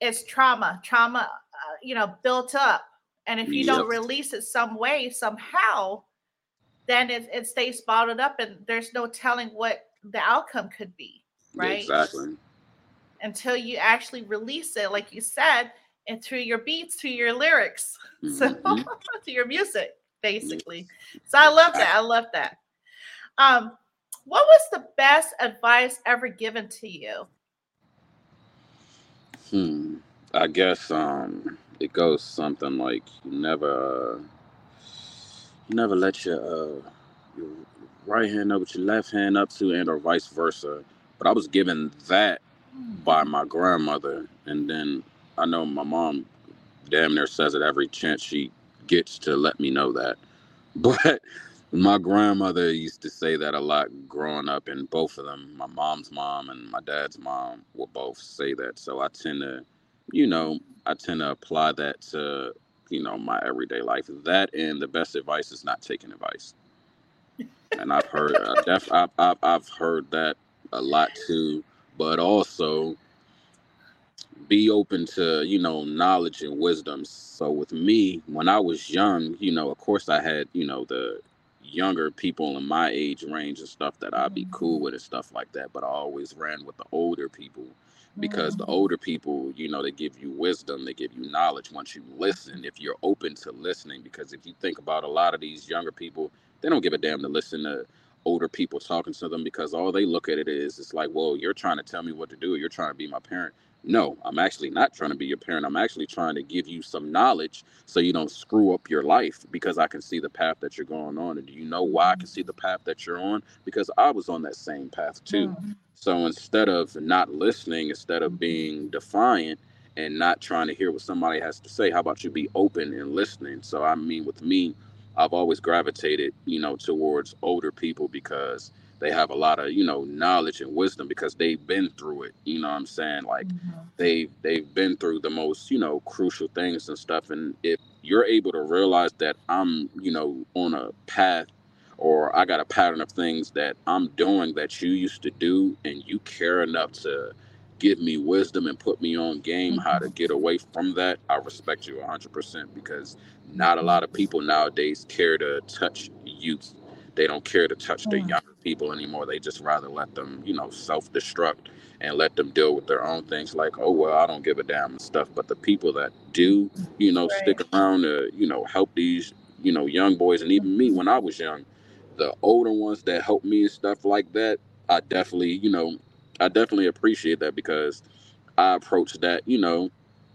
is trauma trauma uh, you know built up. And if you don't release it some way somehow then it, it stays bottled up and there's no telling what the outcome could be, right? Exactly. Until you actually release it, like you said, and through your beats, through your lyrics, mm-hmm. so to your music, basically. So I love that. I love that. Um, what was the best advice ever given to you? Hmm. I guess um it goes something like you never never let your uh your right hand up with your left hand up to, and or vice versa. But I was given that by hmm. my grandmother, and then I know my mom damn near says it every chance she gets to let me know that. But my grandmother used to say that a lot growing up, and both of them, my mom's mom and my dad's mom, will both say that. So I tend to, you know, I tend to apply that to, you know, my everyday life. That and the best advice is not taking advice. And I've heard, uh, def, I've, I've, I've heard that a lot too. But also, be open to you know knowledge and wisdom so with me when i was young you know of course i had you know the younger people in my age range and stuff that I'd be cool with and stuff like that. But I always ran with the older people because the older people, you know, they give you wisdom, they give you knowledge once you listen, if you're open to listening. Because if you think about a lot of these younger people, they don't give a damn to listen to older people talking to them because all they look at it is it's like, well, you're trying to tell me what to do, you're trying to be my parent. No, I'm actually not trying to be your parent. I'm actually trying to give you some knowledge so you don't screw up your life because I can see the path that you're going on. And do you know why I can see the path that you're on? Because I was on that same path too. Mm-hmm. So instead of not listening, instead of being defiant and not trying to hear what somebody has to say, how about you be open and listening? So, I mean, with me, I've always gravitated, you know, towards older people because they have a lot of you know knowledge and wisdom because they've been through it you know what i'm saying like mm-hmm. they they've been through the most you know crucial things and stuff and if you're able to realize that i'm you know on a path or i got a pattern of things that i'm doing that you used to do and you care enough to give me wisdom and put me on game how to mm-hmm. get away from that i respect you 100% because not a lot of people nowadays care to touch youth they don't care to touch the younger people anymore. They just rather let them, you know, self destruct and let them deal with their own things like, oh, well, I don't give a damn and stuff. But the people that do, you know, right. stick around to, you know, help these, you know, young boys and even me when I was young, the older ones that helped me and stuff like that, I definitely, you know, I definitely appreciate that because I approach that, you know,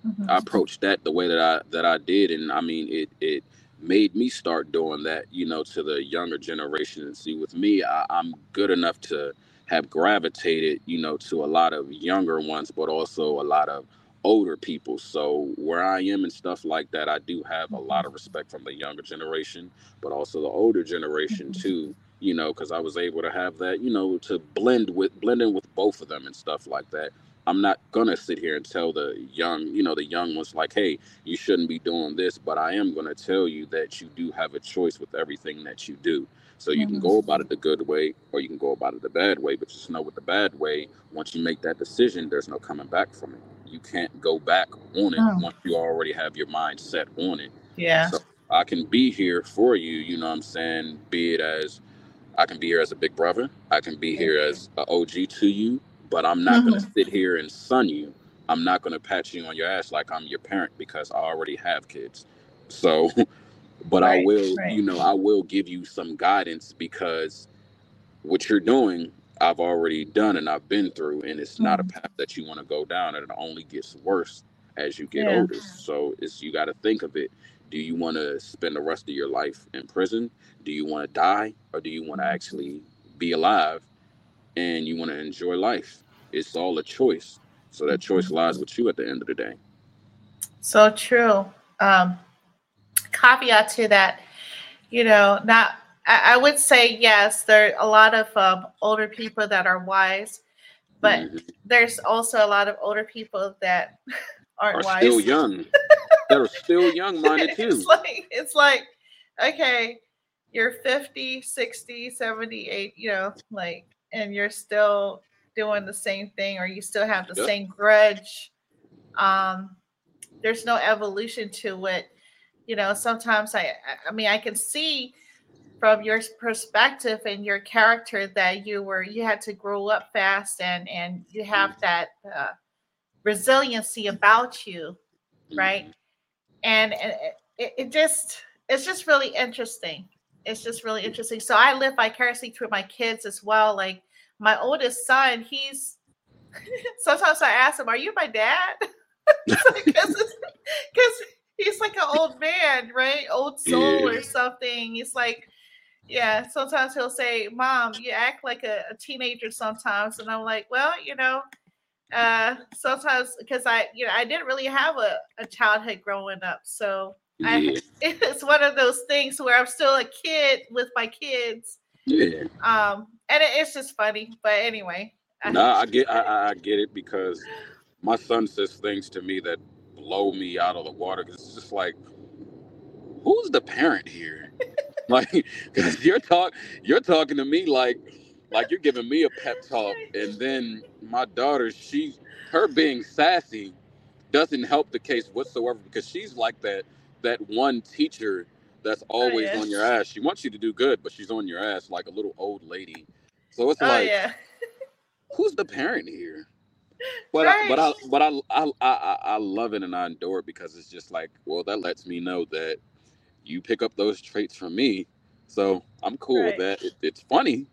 mm-hmm. I approached that the way that I that I did, and I mean it it made me start doing that, you know, to the younger generation. And see, with me, I, I'm good enough to have gravitated, you know, to a lot of younger ones, but also a lot of older people. So where I am and stuff like that, I do have a lot of respect from the younger generation, but also the older generation mm-hmm. too. You know, because I was able to have that, you know, to blend with blend in with both of them and stuff like that. I'm not gonna sit here and tell the young, you know, the young ones like, hey, you shouldn't be doing this, but I am gonna tell you that you do have a choice with everything that you do. So you can go about it the good way or you can go about it the bad way, but just know with the bad way, once you make that decision, there's no coming back from it. You can't go back on it oh. once you already have your mind set on it. Yeah. So I can be here for you, you know what I'm saying? Be it as I can be here as a big brother, I can be here as an OG to you, but I'm not mm-hmm. going to sit here and sun you. I'm not going to pat you on your ass like I'm your parent because I already have kids. So, but right, I will, right. you know, I will give you some guidance because what you're doing, I've already done and I've been through, and it's mm-hmm. not a mm-hmm. path that you want to go down, and it only gets worse as you get yeah. older. So it's you got to think of it. Do you want to spend the rest of your life in prison? Do you want to die, or do you want to mm-hmm. actually be alive and you want to enjoy life. It's all a choice. So that choice mm-hmm. lies with you at the end of the day. So true. Um, caveat to that, you know, not I, I would say yes, there are a lot of um, older people that are wise, but mm-hmm. there's also a lot of older people that aren't are wise. Still young. They're still young minded too. It's like it's like, okay, you're 50, 60, 78, you know, like and you're still doing the same thing or you still have the yep. same grudge um there's no evolution to it you know sometimes i i mean i can see from your perspective and your character that you were you had to grow up fast and and you have mm-hmm. that uh, resiliency about you right mm-hmm. and, and it, it just it's just really interesting it's just really interesting. So I live vicariously through my kids as well. Like my oldest son, he's sometimes I ask him, "Are you my dad?" Because he's like an old man, right? Old soul Yeah. or something. He's like, yeah. Sometimes he'll say, "Mom, you act like a, a teenager sometimes," and I'm like, well, you know, uh, sometimes because I, you know, I didn't really have a, a childhood growing up, so I, it's one of those things where I'm still a kid with my kids. Yeah. Um, and it, it's just funny. But anyway, I- No, I get I- I, get it because my son says things to me that blow me out of the water. 'cause it's just like, who's the parent here? like, because you're talk you're talking to me like like you're giving me a pep talk, and then my daughter, she her being sassy doesn't help the case whatsoever because she's like that that one teacher that's always yeah. on your ass. She wants you to do good, but she's on your ass like a little old lady. So it's oh like yeah, who's the parent here? But I, but I but I, I I I love it and I adore it because it's just like well that lets me know that you pick up those traits from me, so I'm cool Right. with that. It, it's funny,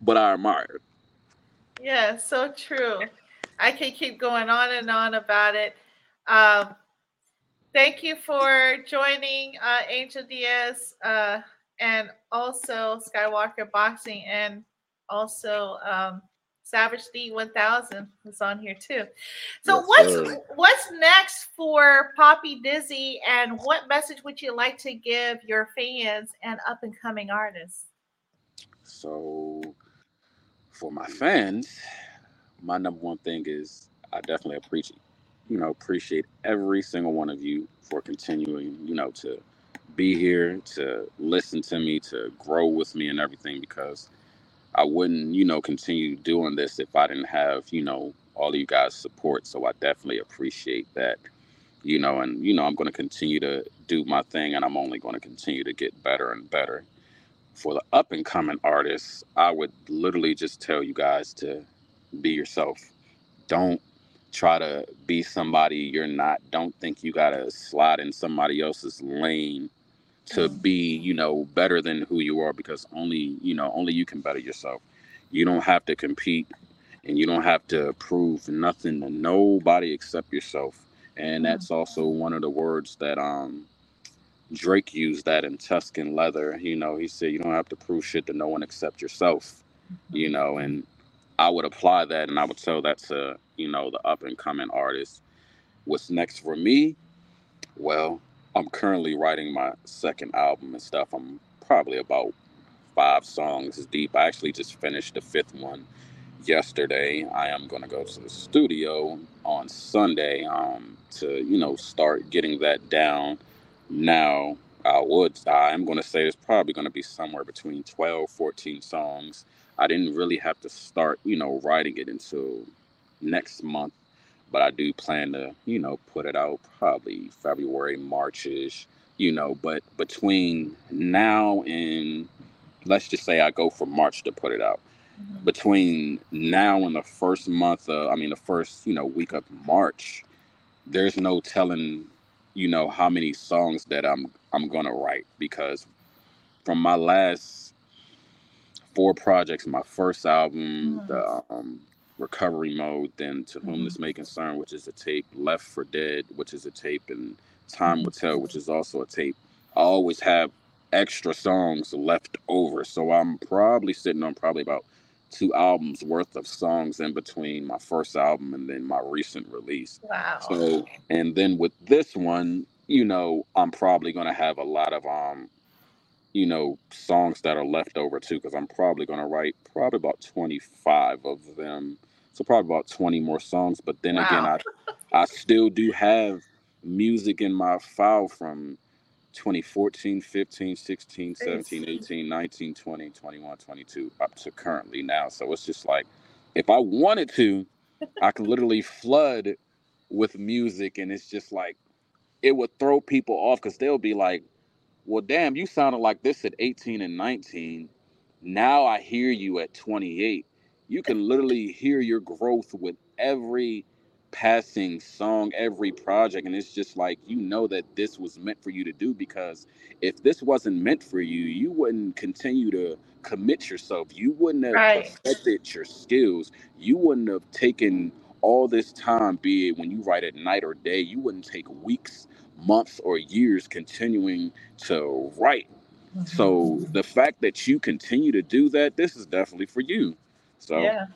but I admire it. yeah, so true. I can keep going on and on about it. Um, thank you for joining uh, Angel Diaz uh, and also Skywalker Boxing and also um, Savage D 1000 is on here too. So Yes, what's sir. what's next for Poppi Dizzy and what message would you like to give your fans and up and coming artists? So for my fans, my number one thing is I definitely appreciate you know appreciate every single one of you for continuing you know to be here to listen to me to grow with me and everything because I wouldn't you know continue doing this if I didn't have you know all of you guys support so I definitely appreciate that you know and you know I'm going to continue to do my thing and I'm only going to continue to get better and better for the up and coming artists, I would literally just tell you guys to be yourself. Don't try to be somebody you're not. Don't think you got to slide in somebody else's lane to Mhm. be, you know, better than who you are because only, you know, only you can better yourself. You don't have to compete and you don't have to prove nothing to nobody except yourself. And that's also one of the words that um Drake used that in Tuscan Leather. You know, he said you don't have to prove shit to no one except yourself. You know, and I would apply that, and I would tell that to you know the up and coming artists. What's next for me? Well, I'm currently writing my second album and stuff. I'm probably about five songs deep. I actually just finished the fifth one yesterday. I am going to go to the studio on Sunday um, to, you know, start getting that down. Now, I would, I am going to say it's probably going to be somewhere between 12, 14 songs. I didn't really have to start, you know, writing it until next month, but I do plan to, you know, put it out probably February, Marchish, you know, but between now and let's just say I go for March to put it out Mhm. between now and the first month of, I mean, the first, you know, week of March, there's no telling, you know, how many songs that I'm I'm gonna write because from my last four projects, my first album, Mhm. the um, Recovery Mode, then To Whom Mhm. This May Concern, which is a tape, Left for Dead, which is a tape, and Time Will Tell, which is also a tape. I always have extra songs left over, so I'm probably sitting on probably about two albums worth of songs in between my first album and then my recent release. Wow. So, and then with this one, you know, I'm probably gonna have a lot of um, you know, songs that are left over too, because I'm probably gonna write probably about 25 of them. So probably about 20 more songs. But then again, I I still do have music in my file from 2014, 15, 16, 17, 18, 19, 20, 21, 22, up to currently now. So it's just like, if I wanted to, I could literally flood with music, and it's just like, it would throw people off because they'll be like, well, damn, you sounded like this at 18 and 19. Now I hear you at 28. You can literally hear your growth with every passing song, every project. And it's just like, you know that this was meant for you to do because if this wasn't meant for you, you wouldn't continue to commit yourself. You wouldn't have Right. perfected your skills. You wouldn't have taken all this time, be it when you write at night or day, you wouldn't take weeks months or years continuing to write. Mm-hmm. So the fact that you continue to do that, this is definitely for you. So yeah.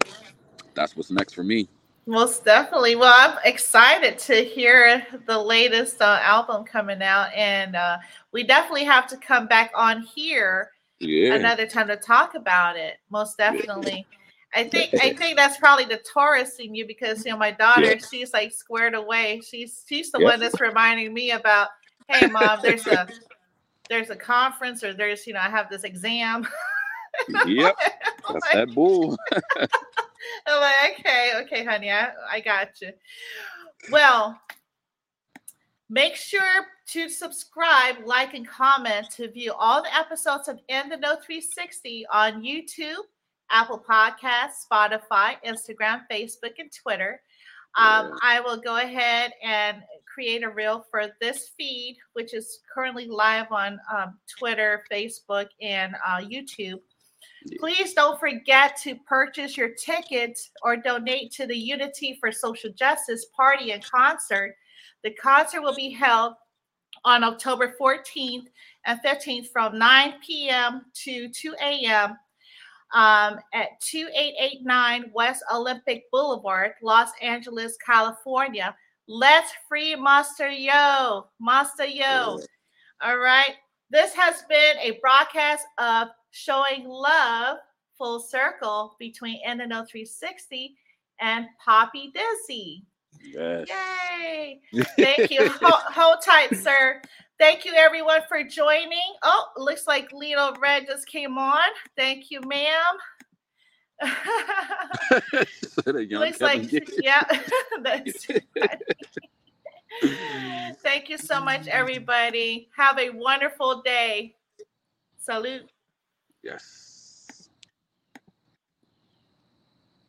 that's what's next for me. Most definitely. Well, I'm excited to hear the latest uh, album coming out, and uh, we definitely have to come back on here Yeah. another time to talk about it. Most definitely. I think I think that's probably the Taurus in you because you know my daughter, Yeah. she's like squared away. She's she's the Yep. one that's reminding me about, hey mom, there's a there's a conference or there's you know I have this exam. yep. I'm That's like, that bull. I'm like, okay, okay, honey, I, I got you. Well, make sure to subscribe, like, and comment to view all the episodes of In the Know 360 on YouTube, Apple Podcasts, Spotify, Instagram, Facebook, and Twitter. Um, I will go ahead and create a reel for this feed, which is currently live on um, Twitter, Facebook, and uh, YouTube. Please don't forget to purchase your tickets or donate to the Unity for Social Justice party and concert. The concert will be held on October 14th and 15th from 9 p.m. to 2 a.m. Um, at 2889 West Olympic Boulevard, Los Angeles, California. Let's free Monster Yo. Master Yo. All right. This has been a broadcast of showing love full circle between NNO 360 and Poppi Dizzy. Yes. Yay. Thank you. Hold, hold tight, sir. Thank you, everyone, for joining. Oh, looks like Lito Red just came on. Thank you, ma'am. Said a young looks like, yeah. Thank you so much, everybody. Have a wonderful day. Salute. yes.